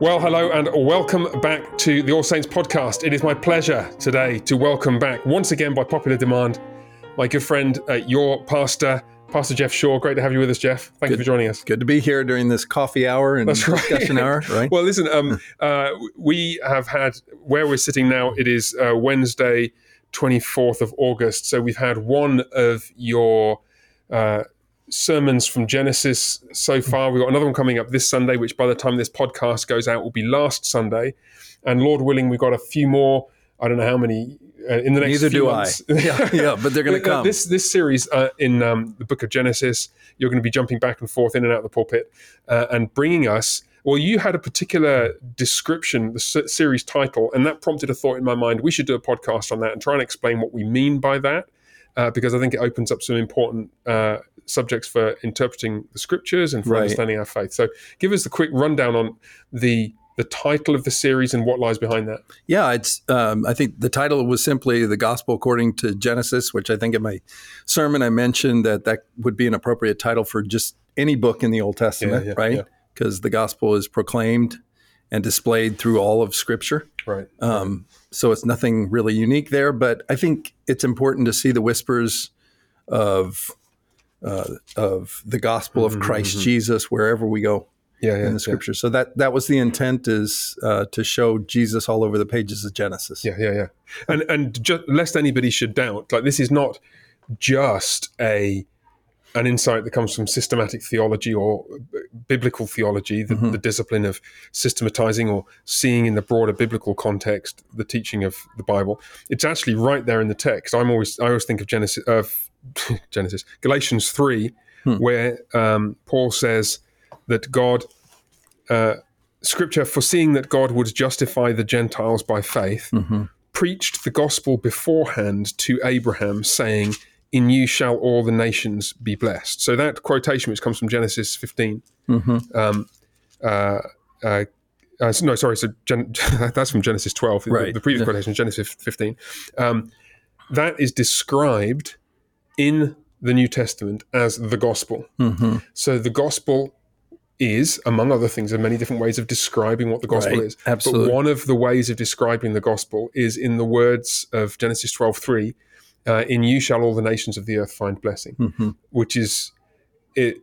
Well, hello and welcome back to the All Saints podcast. It is my pleasure today to welcome back, once again by popular demand, my good friend, uh, your pastor, Pastor Jeff Shaw. Great to have you with us, Jeff. Thank good, you for joining us. Good to be here during this coffee hour and That's right. discussion hour, right? well, listen, um, uh, we have had, where we're sitting now, it is uh, Wednesday, 24th of August. So we've had one of your uh, sermons from Genesis so far. We've got another one coming up this Sunday, which by the time this podcast goes out will be last Sunday. And Lord willing, we've got a few more. I don't know how many uh, in the next. Neither few do months. I. yeah, yeah, but they're going to come. This this series uh, in um, the Book of Genesis, you're going to be jumping back and forth in and out of the pulpit uh, and bringing us. Well, you had a particular description, the series title, and that prompted a thought in my mind. We should do a podcast on that and try and explain what we mean by that, uh, because I think it opens up some important uh, subjects for interpreting the scriptures and for right. understanding our faith. So, give us the quick rundown on the the title of the series and what lies behind that. Yeah, it's. Um, I think the title was simply the Gospel according to Genesis, which I think in my sermon I mentioned that that would be an appropriate title for just any book in the Old Testament, yeah, yeah, right? Because yeah. the gospel is proclaimed and displayed through all of Scripture. Right. Um, so it's nothing really unique there, but I think it's important to see the whispers of uh, of the gospel of mm-hmm, Christ mm-hmm. Jesus wherever we go. Yeah, yeah, in the scripture. Yeah. So that that was the intent is uh, to show Jesus all over the pages of Genesis. Yeah, yeah, yeah. And and just, lest anybody should doubt, like this is not just a an insight that comes from systematic theology or biblical theology, the, mm-hmm. the, discipline of systematizing or seeing in the broader biblical context the teaching of the Bible. It's actually right there in the text. I'm always I always think of Genesis of Genesis, Galatians 3, hmm. where um, Paul says that God, uh, scripture, foreseeing that God would justify the Gentiles by faith, mm-hmm. preached the gospel beforehand to Abraham, saying, In you shall all the nations be blessed. So that quotation, which comes from Genesis 15, mm-hmm. um, uh, uh, uh, no, sorry, so Gen- that's from Genesis 12. Right. The, the previous quotation, Genesis 15. Um, that is described in the New Testament as the gospel. Mm-hmm. So the gospel is, among other things, there are many different ways of describing what the gospel right. is. Absolutely. But one of the ways of describing the gospel is in the words of Genesis 12 3, uh, in you shall all the nations of the earth find blessing, mm-hmm. which is, it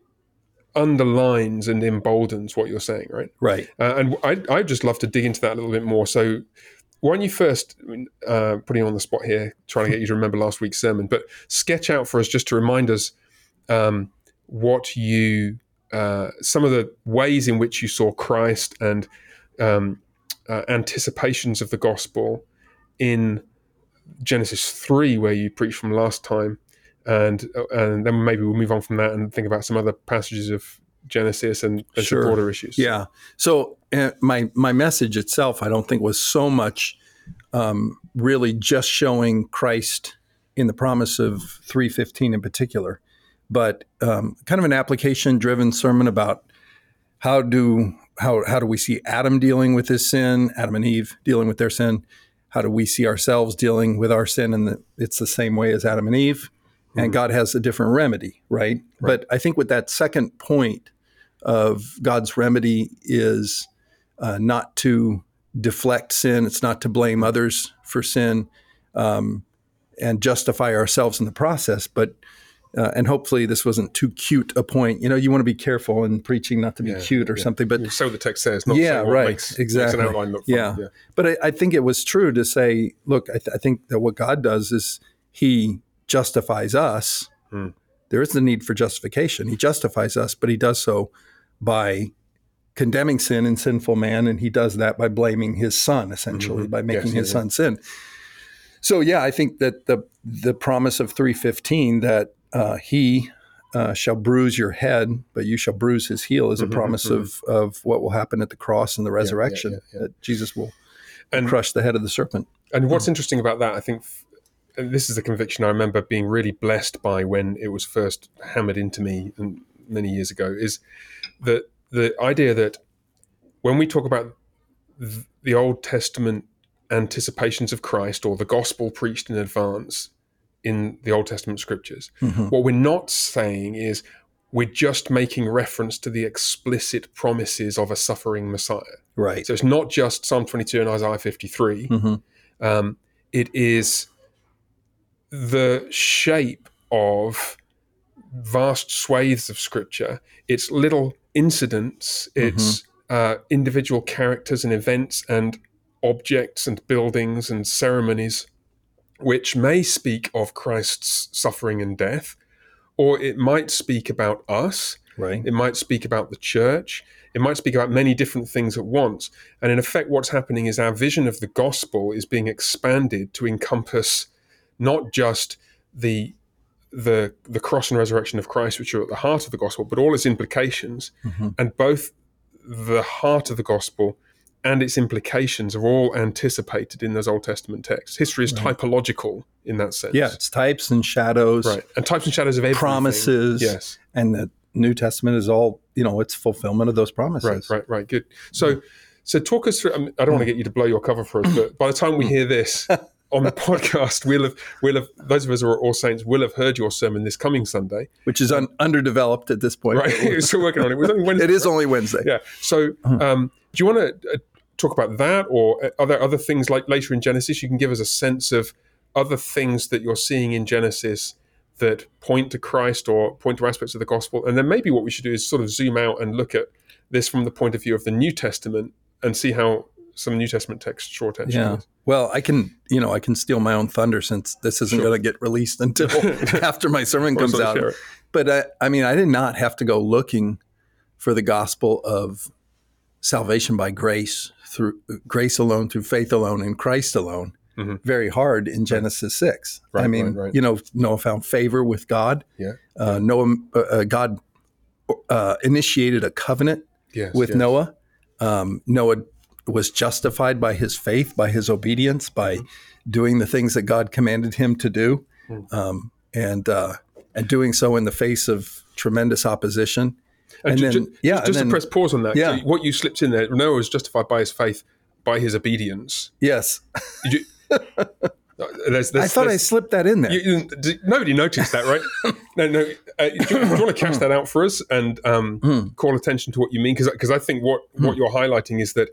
underlines and emboldens what you're saying, right? Right. Uh, and I, I'd just love to dig into that a little bit more. So, why don't you first, uh, putting on the spot here, trying to get you to remember last week's sermon, but sketch out for us just to remind us um, what you, uh, some of the ways in which you saw Christ and um, uh, anticipations of the gospel in Genesis 3, where you preached from last time. And, and then maybe we'll move on from that and think about some other passages of Genesis and, and sure. broader issues. Yeah. So uh, my my message itself, I don't think was so much um, really just showing Christ in the promise of 315 in particular, but um, kind of an application driven sermon about how do how how do we see Adam dealing with his sin, Adam and Eve dealing with their sin. How do we see ourselves dealing with our sin? And it's the same way as Adam and Eve, and mm-hmm. God has a different remedy, right? right? But I think with that second point, of God's remedy is uh, not to deflect sin, it's not to blame others for sin um, and justify ourselves in the process, but uh, and hopefully this wasn't too cute a point. You know, you want to be careful in preaching not to be yeah, cute or yeah. something. But so the text says, yeah, right, makes, exactly. Makes yeah. yeah. but I, I, think it was true to say, look, I, th- I, think that what God does is He justifies us. Hmm. There is the need for justification. He justifies us, but He does so by condemning sin and sinful man, and he does that by blaming his son, essentially, mm-hmm. by making yes, his yeah, son yeah. sin. So yeah, I think that the the promise of three fifteen that uh, he uh, shall bruise your head, but you shall bruise his heel is a mm-hmm, promise mm-hmm. of of what will happen at the cross and the resurrection yeah, that Jesus will and, crush the head of the serpent. And what's interesting about that, I think. this is a conviction I remember being really blessed by when it was first hammered into me many years ago. Is that the idea that when we talk about the Old Testament anticipations of Christ or the gospel preached in advance in the Old Testament scriptures, mm-hmm. what we're not saying is we're just making reference to the explicit promises of a suffering Messiah. Right. So it's not just Psalm 22 and Isaiah 53. Mhm. Um, it is the shape of vast swathes of scripture. It's little incidents, it's uh, individual characters and events and objects and buildings and ceremonies which may speak of Christ's suffering and death, or it might speak about us. Right. It might speak about the church. It might speak about many different things at once. And in effect, what's happening is our vision of the gospel is being expanded to encompass not just the the the cross and resurrection of Christ, which are at the heart of the gospel, but all its implications, Mhm. and both the heart of the gospel and its implications are all anticipated in those Old Testament texts. History is typological in that sense. Yeah, it's types and shadows, Right. And types and shadows of everything. promises. Yes. And the New Testament is all, you know, it's fulfillment of those promises. Right, right, right. Good. So, so talk us through. I, mean, I don't want to get you to blow your cover for us, but by the time we hear this on the podcast, we'll have, we'll have. Those of us who are all saints will have heard your sermon this coming Sunday. Which is un- underdeveloped at this point. Right. We're still working on it. It only Wednesday, It is right? only Wednesday. Yeah. So, um, do you want to uh, talk about that, or uh, are there other things like later in Genesis? You can give us a sense of other things that you're seeing in Genesis that point to Christ or point to aspects of the gospel, and then maybe what we should do is sort of zoom out and look at this from the point of view of the New Testament and see how some New Testament texts draw attention. Yeah. Well, I can, you know, I can steal my own thunder since this isn't Sure. going to get released until after my sermon comes out. But I, I mean, I did not have to go looking for the gospel of salvation by grace through grace alone, through faith alone, in Christ alone. Mhm. Very hard in Genesis six. I mean, right, right. you know, Noah found favor with God. Yeah. Uh, Noah, uh, uh, God uh, initiated a covenant Yes. with yes. Noah. Um, Noah was justified by his faith, by his obedience, by Mm-hmm. doing the things that God commanded him to do, Mm. um, and uh, and doing so in the face of tremendous opposition. And, And then- ju- yeah, just and to then- press pause on that. Yeah. so what you slipped in there, Noah was justified by his faith, by his obedience. Yes, you, Uh, there's, there's, I thought I slipped that in there. You, you- nobody noticed that, right? no, no. Uh, do, you, do you want to cash that out for us and um, Hmm. call attention to what you mean? Because I think what, what you're highlighting is that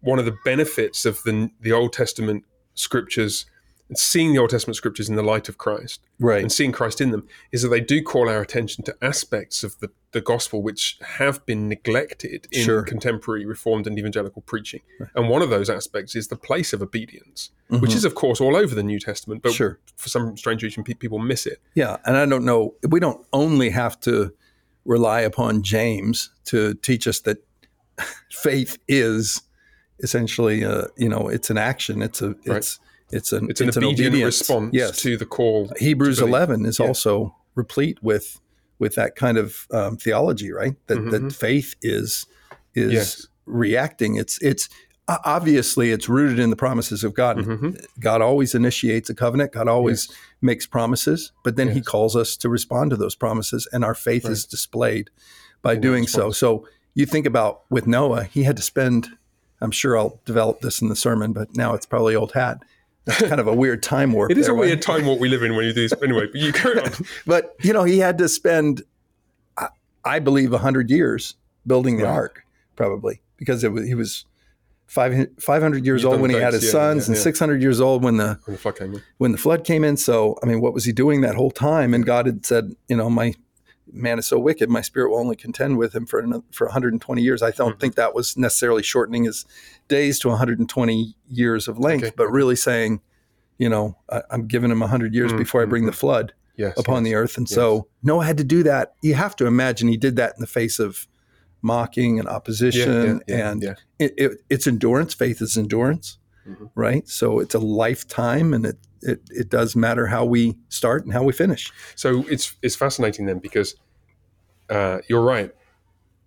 one of the benefits of the the Old Testament scriptures and seeing the Old Testament scriptures in the light of Christ right. and seeing Christ in them is that they do call our attention to aspects of the, the gospel which have been neglected in Sure. contemporary Reformed and evangelical preaching. And one of those aspects is the place of obedience, Mhm. which is, of course, all over the New Testament, but Sure. for some strange reason, pe- people miss it. Yeah, and I don't know. We don't only have to rely upon James to teach us that faith is essentially, uh, you know, it's an action. It's a it's it's an It's an obedient obedience. response Yes, to the call. Hebrews eleven is Yeah. also replete with with that kind of um, theology, right? That Mhm. that faith is is Yes. reacting. It's it's obviously it's rooted in the promises of God. Mhm. God always initiates a covenant. God always makes promises, but then He calls us to respond to those promises, and our faith is displayed by In doing so. So you think about with Noah, he had to spend. I'm sure I'll develop this in the sermon, but now it's probably old hat. Kind of a weird time warp. It is there, a right? weird time warp we live in when you do this. Anyway, but you carry on. But you know, he had to spend, I, I believe, hundred years building the Right. ark, probably because it was, he was five five hundred years You've old when he had his yeah, sons, yeah, and six hundred years old when the When the flood came in. when the flood came in. So I mean, what was he doing that whole time? And God had said, you know, my man is so wicked, my spirit will only contend with him for for 120 years. I don't Mhm. think that was necessarily shortening his days to 120 years of length, Okay. but really saying, you know, I, I'm giving him 100 years Mm, before I bring the flood Yes. upon yes. the earth. And so Noah had to do that. You have to imagine he did that in the face of mocking and opposition yeah, yeah, and yeah. It, it, it's endurance. Faith is endurance, Mhm. right? So it's a lifetime and it, it, it does matter how we start and how we finish. So it's it's fascinating then because uh, you're right.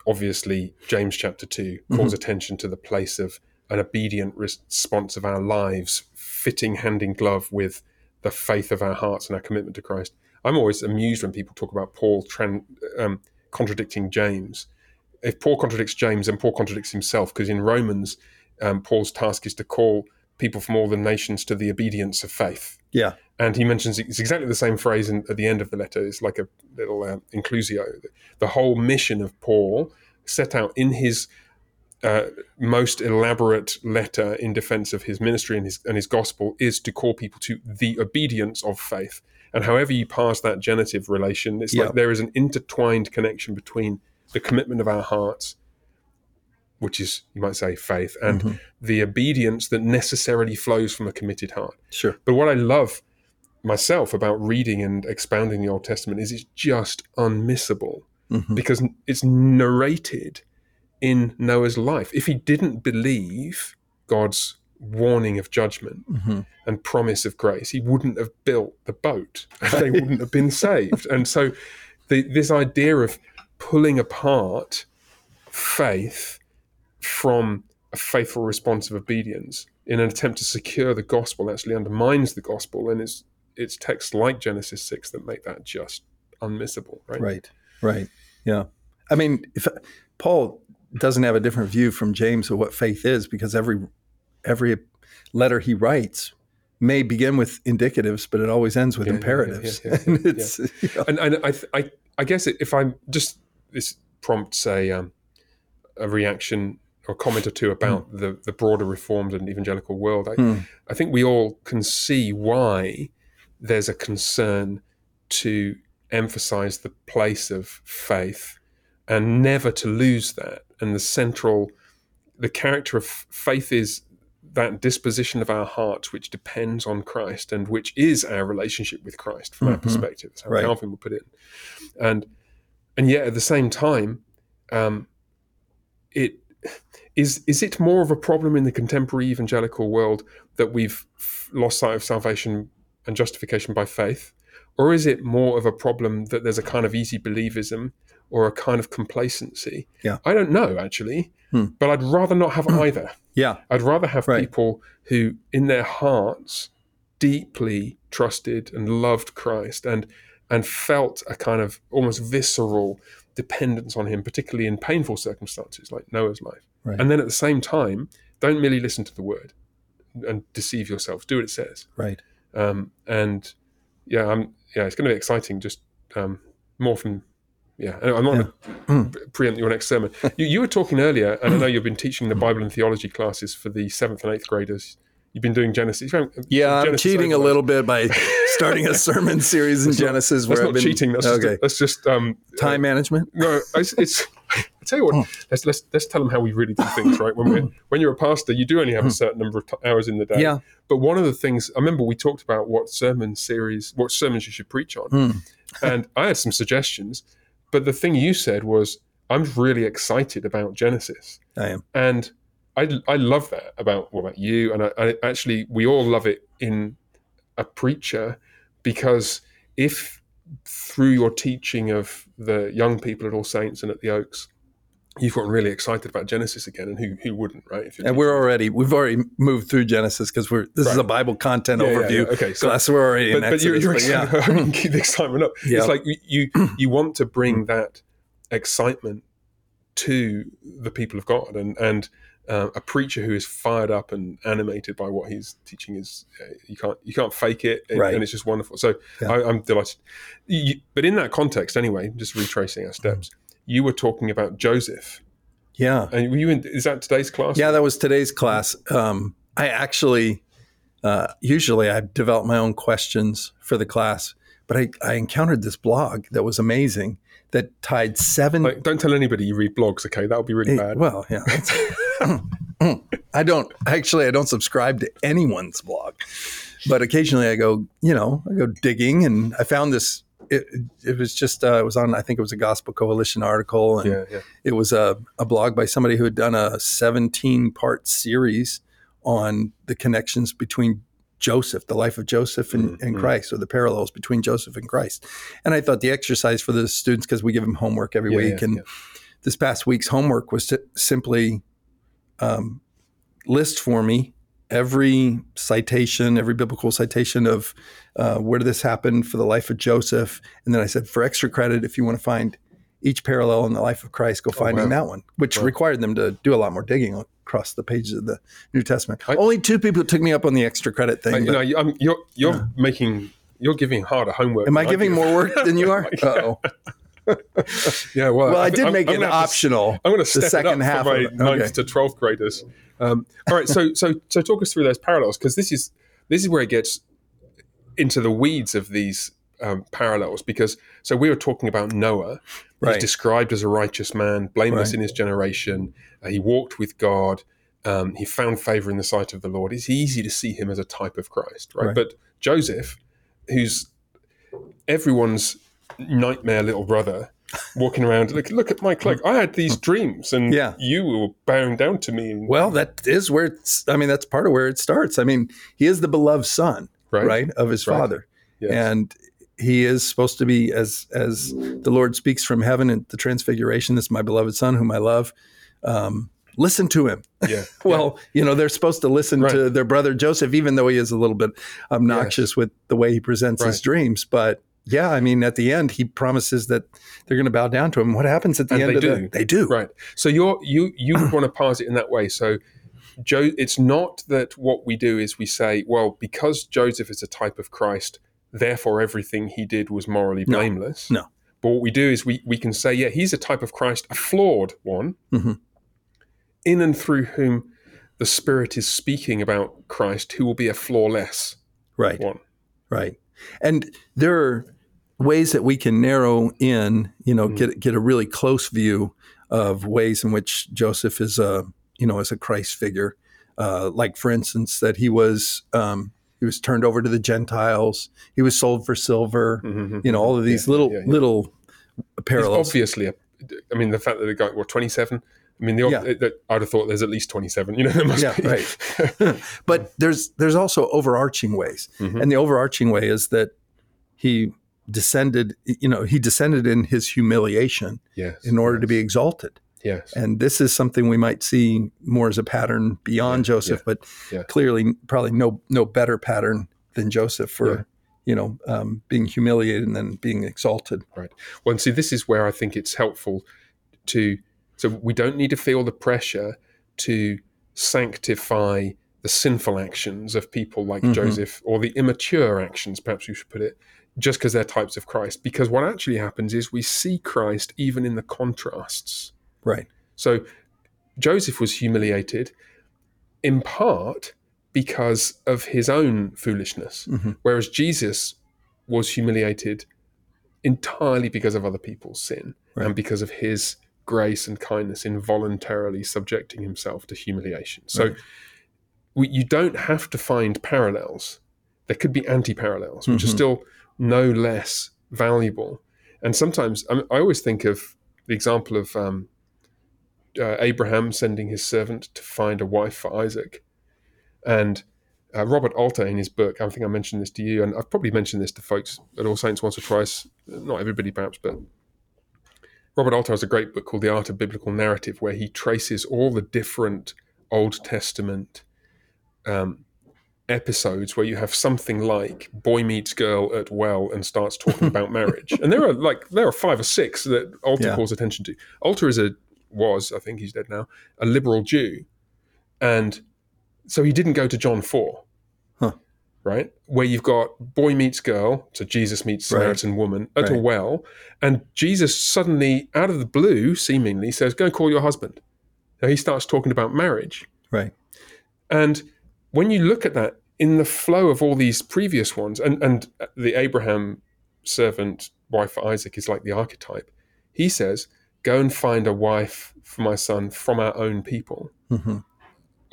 Obviously, James chapter 2 calls attention to the place of an obedient response of our lives, fitting hand in glove with the faith of our hearts and our commitment to Christ. I'm always amused when people talk about Paul tran- um, contradicting James. If Paul contradicts James, then Paul contradicts himself because in Romans, um, Paul's task is to call people from all the nations to the obedience of faith. Yeah. And he mentions it's exactly the same phrase in, at the end of the letter. It's like a little uh, inclusio. The whole mission of Paul set out in his uh, most elaborate letter in defense of his ministry and his, and his gospel is to call people to the obedience of faith. And however you parse that genitive relation, it's Yeah. like there is an intertwined connection between the commitment of our hearts, which is, you might say, faith, and Mm-hmm. the obedience that necessarily flows from a committed heart. Sure. But what I love myself about reading and expounding the Old Testament is it's just unmissable Mhm. because it's narrated in Noah's life. If he didn't believe God's warning of judgment Mhm. and promise of grace, he wouldn't have built the boat they wouldn't have been saved. And so the, this idea of pulling apart faith from a faithful response of obedience in an attempt to secure the gospel actually undermines the gospel and it's it's texts like Genesis 6 that make that just unmissable, right? Right. Right. Yeah. I mean, if Paul doesn't have a different view from James of what faith is, because every every letter he writes may begin with indicatives, but it always ends with Yeah, imperatives. yeah, yeah, and it's you know, And, and I, I, I guess if I'm just this prompts a um, a reaction or comment or two about the the broader reformed and evangelical world. I, Hmm. I think we all can see why there's a concern to emphasize the place of faith and never to lose that. And the central, the character of faith is that disposition of our hearts which depends on Christ and which is our relationship with Christ from our Mhm. perspective. That's how Right. Calvin would put it. And and yet at the same time, um, it is is it more of a problem in the contemporary evangelical world that we've lost sight of salvation and justification by faith, or is it more of a problem that there's a kind of easy believism or a kind of complacency? Yeah. I don't know actually, Hmm. but I'd rather not have either. yeah, I'd rather have Right. people who, in their hearts, deeply trusted and loved Christ and and felt a kind of almost visceral dependence on Him, particularly in painful circumstances like Noah's life. Right. And then at the same time, don't merely listen to the Word and deceive yourself. Do what it says. right. Um, and yeah, I'm yeah, it's going to be exciting. Just um, more from yeah. I'm not going to preempt your next sermon. You, you were talking earlier, and I know you've been teaching the Bible and theology classes for the seventh and eighth graders. You've been doing Genesis. Yeah, I'm cheating a little bit by starting a sermon series in Genesis. That's where not I've been, cheating. That's okay. just, that's just um, Time management. no, it's, it's I tell you what. Let's let's let's tell them how we really do things, right? When we're when you're a pastor, you do only have a certain number of t- hours in the day. Yeah. But one of the things I remember we talked about what sermon series, what sermons you should preach on, Hmm. and I had some suggestions. But the thing you said was, I'm really excited about Genesis, I am. and I I love that about what about you, and I, I actually we all love it in a preacher because if through your teaching of the young people at All Saints and at the Oaks, you've gotten really excited about Genesis again, and who who wouldn't, right? And we're already we've already moved through Genesis because we're this is a Bible content Yeah, yeah, overview yeah. Okay, so- class. We're already in but, but you're, you're but excited. yeah. I can keep the excitement up. Yeah. It's like you, you you want to bring mm. that excitement to the people of God, and and uh, a preacher who is fired up and animated by what he's teaching is uh, you can't you can't fake it, and, Right. and it's just wonderful. So Yeah. I, I'm delighted. You, but in that context, anyway, just retracing our steps, you were talking about Joseph, yeah. and were you in? Is that today's class? Yeah, that was today's class. Um, I actually, uh, usually I develop my own questions for the class, but I, I encountered this blog that was amazing that tied seven. Like, don't tell anybody you read blogs, okay? That would be really bad. well, yeah. I don't actually. I don't subscribe to anyone's blog, but occasionally I go. You know, I go digging, and I found this. It, it was just. Uh, it was on. I think it was a Gospel Coalition article, and yeah, yeah. it was a, a blog by somebody who had done a 17 part series on the connections between Joseph, the life of Joseph and, and Christ, or the parallels between Joseph and Christ. And I thought the exercise for the students, because we give them homework every Yeah, week, yeah, and yeah. this past week's homework was to simply um, list for me every citation, every biblical citation of uh, where did this happen for the life of Joseph. And then I said, for extra credit, if you want to find each parallel in the life of Christ, go find Oh, wow. that one, which Wow. required them to do a lot more digging, across the pages of the New Testament. I, Only two people took me up on the extra credit thing. I, you know, I'm, you're you're yeah. making you're giving harder homework. Am I giving more work than you are? oh. yeah, well, well, I did I'm, make I'm it optional. To, I'm going to step the second it up half for my ninth okay. to twelfth graders. Um, all right, so so so talk us through those parallels because this is this is where it gets into the weeds of these um, parallels because so we were talking about Noah. Right. He's described as a righteous man, blameless right. in his generation. Uh, he walked with God. Um, he found favor in the sight of the Lord. It's easy to see him as a type of Christ, right? right. But Joseph, who's everyone's nightmare little brother, walking around. Look, look at my cloak. I had these dreams, and yeah. you were bowing down to me. Well, that is where it's. I mean, that's part of where it starts. I mean, he is the beloved son, right, right of his right. father, yes. and he is supposed to be as as the Lord speaks from heaven in the Transfiguration. This is my beloved son, whom I love. Um, listen to him. Yeah. well, yeah. you know, they're supposed to listen right. to their brother Joseph, even though he is a little bit obnoxious yes. with the way he presents right. his dreams. But yeah, I mean, at the end, he promises that they're going to bow down to him. What happens at the and end of do. the? They do. Right. So you're you you want to parse it in that way. So. Joe, it's not that what we do is we say, well, because Joseph is a type of Christ, therefore everything he did was morally blameless. No. no. But what we do is we, we can say, yeah, he's a type of Christ, a flawed one, mm-hmm. in and through whom the Spirit is speaking about Christ, who will be a flawless right. one. Right. And there are ways that we can narrow in, you know, mm. get get a really close view of ways in which Joseph is a, you know, as a Christ figure. Uh, like, for instance, that he was um, he was turned over to the Gentiles. He was sold for silver. Mm-hmm. You know, all of these yeah, little yeah, yeah. little parallels. It's obviously, a, I mean, the fact that the guy what twenty seven. I mean, the, yeah. I'd have thought there's at least 27. You know, there must yeah, be. right. but there's there's also overarching ways, mm-hmm. and the overarching way is that he descended. You know, he descended in his humiliation yes, in order yes. to be exalted. Yes. And this is something we might see more as a pattern beyond yeah, Joseph, yeah, but yeah. clearly probably no no better pattern than Joseph for you know um, being humiliated and then being exalted. Right. Well, and see, this is where I think it's helpful to. So we don't need to feel the pressure to sanctify the sinful actions of people like mm-hmm. Joseph or the immature actions, perhaps we should put it, just because they're types of Christ. Because what actually happens is we see Christ even in the contrasts. Right. So Joseph was humiliated in part because of his own foolishness, mm-hmm. whereas Jesus was humiliated entirely because of other people's sin right. and because of his grace and kindness in voluntarily subjecting himself to humiliation. So right. we, you don't have to find parallels. There could be anti parallels, which mm-hmm. are still no less valuable. And sometimes I, mean, I always think of the example of um, uh, Abraham sending his servant to find a wife for Isaac. And uh, Robert Alter, in his book, I think I mentioned this to you, and I've probably mentioned this to folks at All Saints once or twice, not everybody perhaps, but Robert Alter has a great book called The Art of Biblical Narrative, where he traces all the different Old Testament um, episodes where you have something like boy meets girl at well and starts talking about marriage. And there are like there are five or six that Alter yeah. calls attention to. Alter is a was, I think he's dead now, a liberal Jew. And so he didn't go to John 4, huh. right? Where you've got boy meets girl, so Jesus meets Samaritan right. woman at right. a well, and Jesus suddenly, out of the blue, seemingly says, Go call your husband. Now he starts talking about marriage. Right. And when you look at that in the flow of all these previous ones, and, and the Abraham servant, wife for Isaac, is like the archetype, he says, go and find a wife for my son from our own people. Mm-hmm.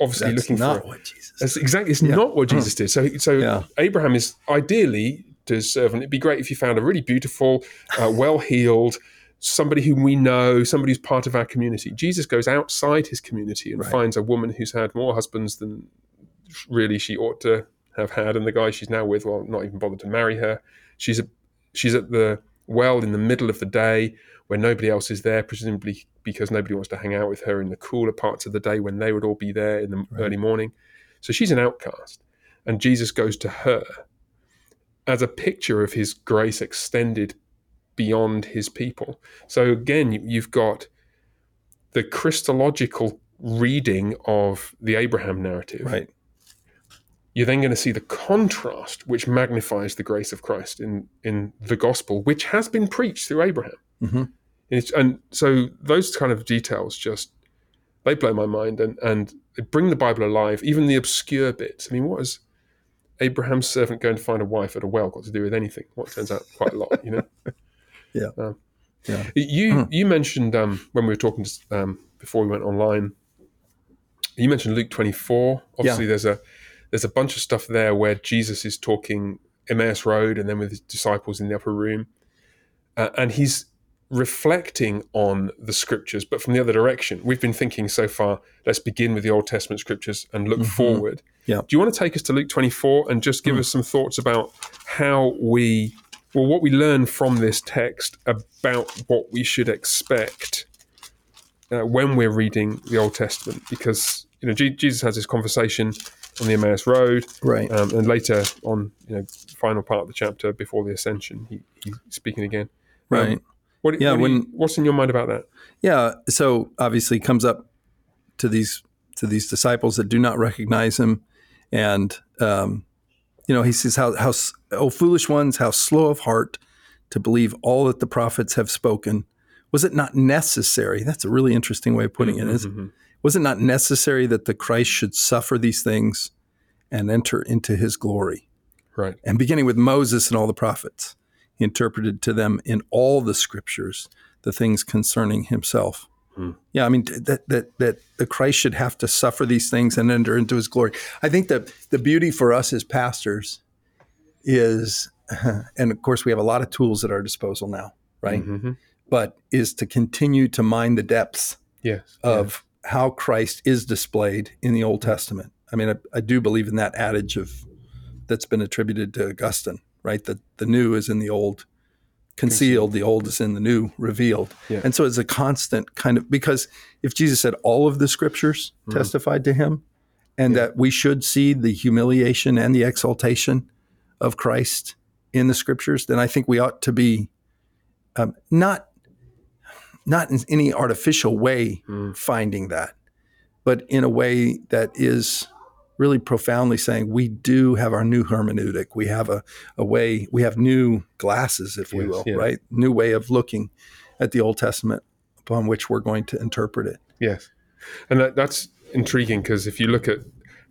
Obviously, that's looking not for what Jesus. That's exactly. It's yeah. not what Jesus did. So, so yeah. Abraham is ideally to his servant. It'd be great if you found a really beautiful, uh, well-heeled, somebody whom we know, somebody who's part of our community. Jesus goes outside his community and right. finds a woman who's had more husbands than really she ought to have had, and the guy she's now with, well, not even bothered to marry her. She's a, she's at the well in the middle of the day where nobody else is there, presumably because nobody wants to hang out with her in the cooler parts of the day when they would all be there in the right. early morning. So she's an outcast. And Jesus goes to her as a picture of his grace extended beyond his people. So again, you've got the Christological reading of the Abraham narrative, Right. You're then going to see the contrast which magnifies the grace of Christ in in the gospel, which has been preached through Abraham. hmm It's, and so those kind of details just they blow my mind and and they bring the Bible alive, even the obscure bits. I mean, what has Abraham's servant going to find a wife at a well got to do with anything? What turns out quite a lot, you know. Yeah. Um, Yeah. You you mentioned um, when we were talking um, before we went online. You mentioned Luke twenty four. Obviously, there's a there's a bunch of stuff there where Jesus is talking Emmaus Road and then with his disciples in the upper room, uh, and he's reflecting on the scriptures, but from the other direction. We've been thinking so far. Let's begin with the Old Testament scriptures and look forward. Yeah. Do you want to take us to Luke twenty four and just give us some thoughts about how we well, what we learn from this text about what we should expect uh, when we're reading the Old Testament, because you know Je- Jesus has this conversation on the Emmaus Road, Right. um, and later on, you know, final part of the chapter before the ascension, he, he's speaking again. Um, Right. what, Yeah, what do you- when- what's in your mind about that? Yeah. So obviously he comes up to these to these disciples that do not recognize him, and um, you know he says, "How how oh foolish ones, how slow of heart to believe all that the prophets have spoken. Was it not necessary? That's a really interesting way of putting it. Is Mhm. Was it not necessary that the Christ should suffer these things and enter into His glory?" Right. and beginning with Moses and all the prophets, he interpreted to them in all the scriptures the things concerning himself. Hmm. Yeah, I mean that that that the Christ should have to suffer these things and enter into his glory. I think that the beauty for us as pastors is and of course we have a lot of tools at our disposal now, right? Mhm. But is to continue to mine the depths Yes. of how Christ is displayed in the Old Testament. I mean, I, I do believe in that adage of that's been attributed to Augustine, right? That the new is in the old concealed, the old is in the new revealed. Yeah. And so it's a constant kind of because if Jesus said all of the scriptures testified to him and that we should see the humiliation and the exaltation of Christ in the scriptures, then I think we ought to be um, not not in any artificial way Mm. finding that, but in a way that is really profoundly saying we do have our new hermeneutic. We have a, a way, we have new glasses, if we will, right? New way of looking at the Old Testament upon which we're going to interpret it. Yes, and that, that's intriguing because if you look at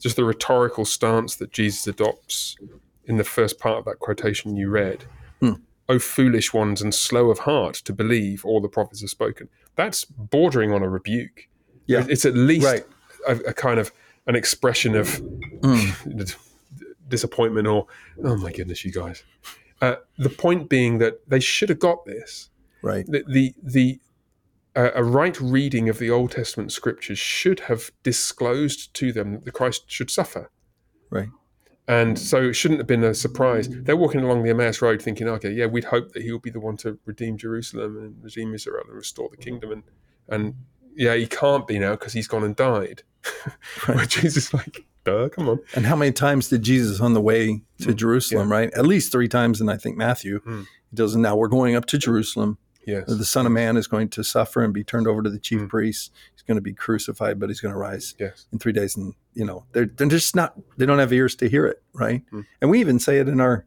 just the rhetorical stance that Jesus adopts in the first part of that quotation you read, Hmm. "O foolish ones and slow of heart to believe all the prophets have spoken," that's bordering on a rebuke. Yeah. it's at least Right. a, a kind of an expression of Mm. disappointment or oh my goodness, you guys. Uh, the point being that they should have got this Right. the the, the uh, a right reading of the Old Testament scriptures should have disclosed to them that the Christ should suffer, Right. And so it shouldn't have been a surprise. They're walking along the Emmaus Road, thinking, "Okay, yeah, we'd hope that he'll be the one to redeem Jerusalem and redeem Israel and restore the kingdom." And and yeah, he can't be now because he's gone and died. Where Jesus like, "Duh, come on." And how many times did Jesus on the way to Jerusalem, right? At least three times in I think Matthew. Mm. He does now we're going up to Jerusalem. Yes, The Son of Man is going to suffer and be turned over to the chief Mm. priests. He's going to be crucified, but he's going to rise yes, in three days. And you know, they're they're just not they don't have ears to hear it, right? Mm. And we even say it in our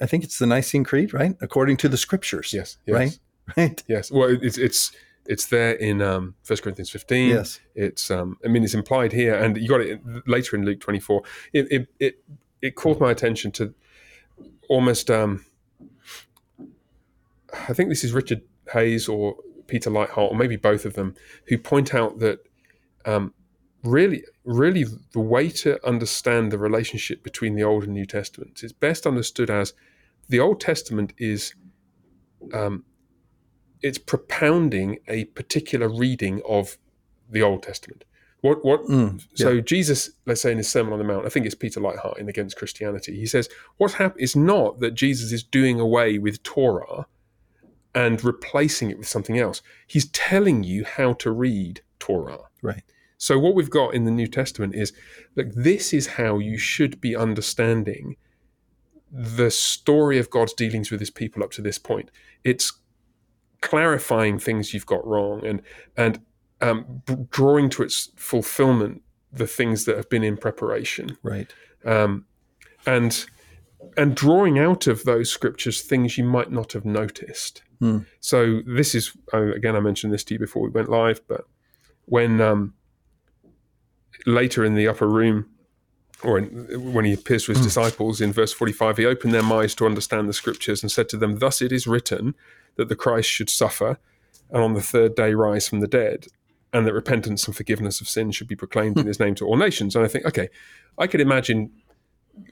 I think it's the Nicene Creed, right? According to the scriptures. yes, yes, Right? Right? yes. Well, it's it's it's there in um, 1 Corinthians fifteen. Yes. It's, um, I mean, it's implied here, and you got it later in Luke 24. It, it, it, it caught my attention to almost, um, I think this is Richard Hays or Peter Leithart, or maybe both of them, who point out that um, really, really the way to understand the relationship between the Old and New Testaments is best understood as the Old Testament is um, it's propounding a particular reading of the Old Testament. What what Mm, so Jesus, let's say in his Sermon on the Mount, I think it's Peter Leithart in Against Christianity. He says what's happened is not that Jesus is doing away with Torah and replacing it with something else. He's telling you how to read Torah. Right. So what we've got in the New Testament is look, this is how you should be understanding the story of God's dealings with his people up to this point. It's clarifying things you've got wrong and and um, b- drawing to its fulfillment the things that have been in preparation, Right. um, and and drawing out of those scriptures things you might not have noticed. Hmm. So this is again, I mentioned this to you before we went live, but when um, later in the upper room, or in, when he appears to his disciples in verse forty-five, he opened their minds to understand the scriptures and said to them, "Thus it is written that the Christ should suffer, and on the third day rise from the dead." And that repentance and forgiveness of sin should be proclaimed in his name to all nations. And I think, okay, I could imagine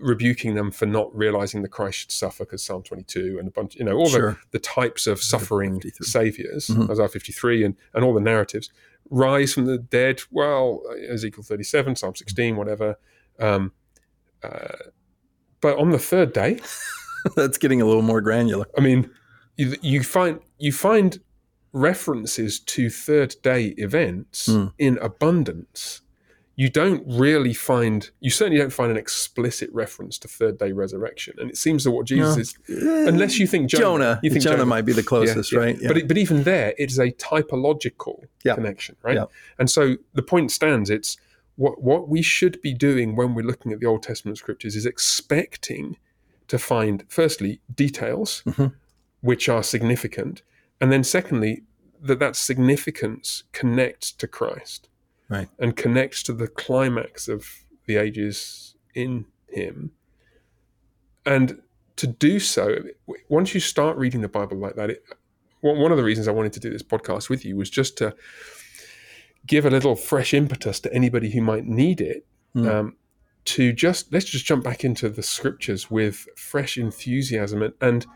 rebuking them for not realizing the Christ should suffer because Psalm 22 and a bunch, you know, all Sure. the, the types of suffering 53. saviors, Mhm. Isaiah 53 and, and all the narratives, rise from the dead. Well, Ezekiel 37, Psalm 16, whatever. Um, uh, but on the third day, That's getting a little more granular. I mean, you, you find you find references to third day events Hmm. in abundance. You don't really find, you certainly don't find an explicit reference to third day resurrection. And it seems that what Jesus No. is, unless you think Jonah, Jonah, you think Jonah, might be the closest, yeah. right? Yeah. But but even there, it is a typological Yeah. connection, right? Yeah. And so the point stands. It's what what we should be doing when we're looking at the Old Testament scriptures is expecting to find firstly details Mhm. which are significant, and then secondly that that significance connects to Christ, Right. and connects to the climax of the ages in Him, and to do so, once you start reading the Bible like that, it, one of the reasons I wanted to do this podcast with you was just to give a little fresh impetus to anybody who might need it Mm. um, to just let's just jump back into the scriptures with fresh enthusiasm and, and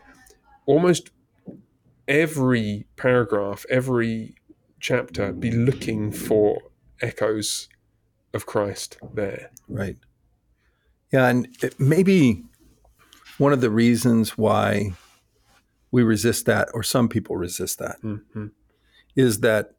almost every paragraph, every chapter be looking for echoes of Christ there. Right. Yeah, and it, maybe one of the reasons why we resist that, or some people resist that, Mhm. is that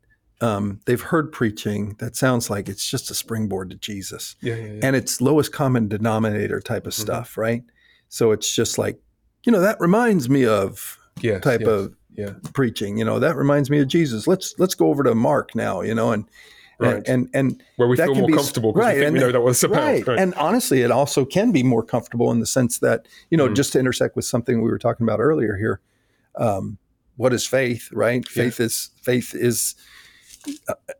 um, they've heard preaching that sounds like it's just a springboard to Jesus, Yeah, yeah, yeah. and it's lowest common denominator type of Mhm. stuff, right? So it's just like, you know, that reminds me of yes, type yes, of yeah, preaching. You know, that reminds me of Jesus. Let's let's go over to Mark now. You know, and right. and and, and Where we feel can more be comfortable because right, we think we and- know that it's about. right. Right. And honestly, it also can be more comfortable in the sense that, you know, Mm. just to intersect with something we were talking about earlier here. Um, what is faith, right? Yeah. Faith is faith is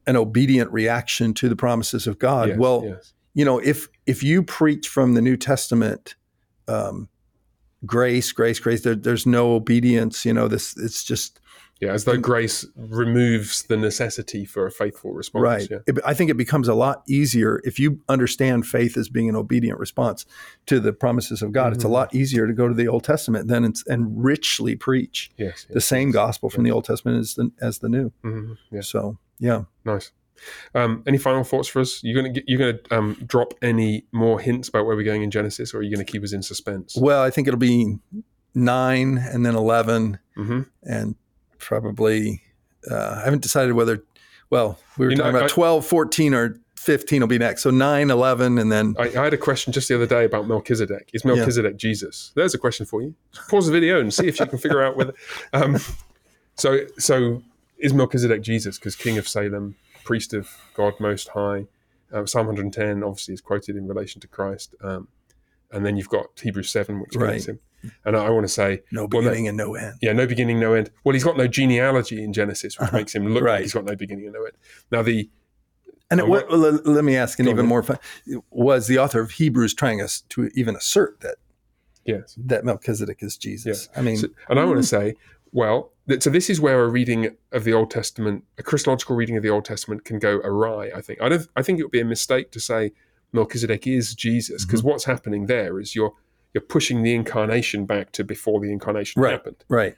an obedient reaction to the promises of God. Yes, well, yes. you know, if if you preach from the New Testament, um, grace, grace, grace, there, there's no obedience. You know, this it's just yeah, as though grace removes the necessity for a faithful response. right. Yeah. It- I think it becomes a lot easier if you understand faith as being an obedient response to the promises of God. It's a Mhm. lot easier to go to the Old Testament then and, and richly preach Yes. the same gospel from the Old Testament as the as the New. hmm Yeah. So yeah, Nice. Um, any final thoughts for us? You're gonna get, you're gonna um, drop any more hints about where we're going in Genesis, or are you gonna keep us in suspense? well, I think it'll be nine and then eleven hmm and probably uh, I haven't decided whether. Well, we were You know, talking about I- 12, 14, or 15 will be next. So 9, 11, and then I, I had a question just the other day about Melchizedek. Is Melchizedek Jesus? There's a question for you. Pause the video and see if you can figure out whether. Um, so, so is Melchizedek Jesus? Because King of Salem, priest of God Most High. Uh, Psalm 110 obviously is quoted in relation to Christ, um, and then you've got Hebrews 7, which Right. him. And I, want to say, no Well, beginning and no end. yeah, no beginning, no end. Well, he's got no genealogy in Genesis, which uh-huh. makes him look like Right. he's got no beginning and no end. Now, the And Oh, what, let, let me ask an even more fun. Was the author of Hebrews trying us to even assert that yes, that Melchizedek is Jesus? I mean, So- and I want to hmm. say, well, th- so this is where a reading of the Old Testament, a Christological reading of the Old Testament, can go awry. I think. I don't. I think it would be a mistake to say Melchizedek is Jesus, because mm-hmm. what's happening there is you're you're pushing the incarnation back to before the incarnation Right. happened. right,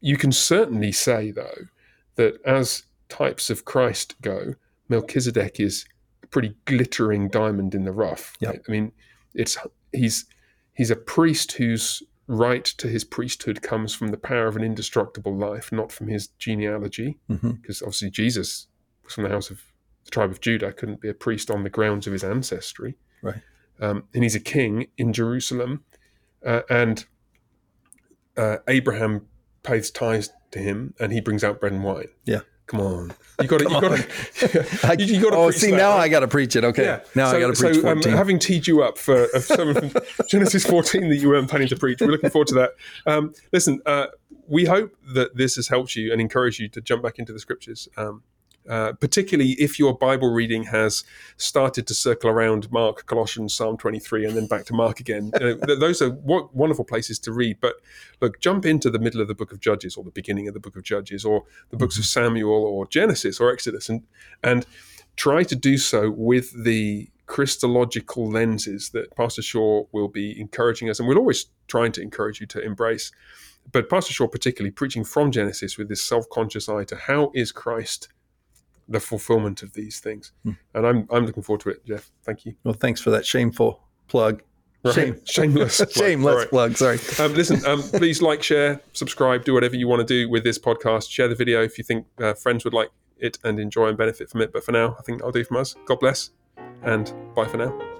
You can certainly say though that as types of Christ go, Melchizedek is a pretty glittering diamond in the rough. Yep. right? I mean, it's he's he's a priest whose right to his priesthood comes from the power of an indestructible life, not from his genealogy, mm-hmm. because obviously Jesus was from the house of the tribe of Judah, couldn't be a priest on the grounds of his ancestry. Right. Um, and he's a king in Jerusalem, uh, and uh, Abraham pays tithes to him, and he brings out bread and wine. Yeah. Come on, you got to, you got to, you, got to. Oh, see, that, now right? I got to preach it. Okay, yeah. now so, I got to preach so, 14. Um, having teed you up for some Genesis 14 that you weren't planning to preach, we're looking forward to that. Um, listen, uh, we hope that this has helped you and encouraged you to jump back into the scriptures. Um, uh, particularly if your Bible reading has started to circle around Mark, Colossians, Psalm 23, and then back to Mark again. Uh, those are w- wonderful places to read. But look, jump into the middle of the book of Judges or the beginning of the book of Judges or the books of mm-hmm. Samuel or Genesis or Exodus and, and try to do so with the Christological lenses that Pastor Shaw will be encouraging us, and we're always trying to encourage you to embrace. But Pastor Shaw, particularly preaching from Genesis with this self conscious eye to how is Christ the fulfillment of these things. Hmm. And I'm I'm looking forward to it, Jeff. Thank you. Well, thanks for that shameful plug. Right. Shame. Shameless. plug. Shameless right. plug. Sorry. Um, listen, um, please like, share, subscribe, do whatever you want to do with this podcast. Share the video if you think uh, friends would like it and enjoy and benefit from it. But for now, I think I'll do from us. God bless and bye for now.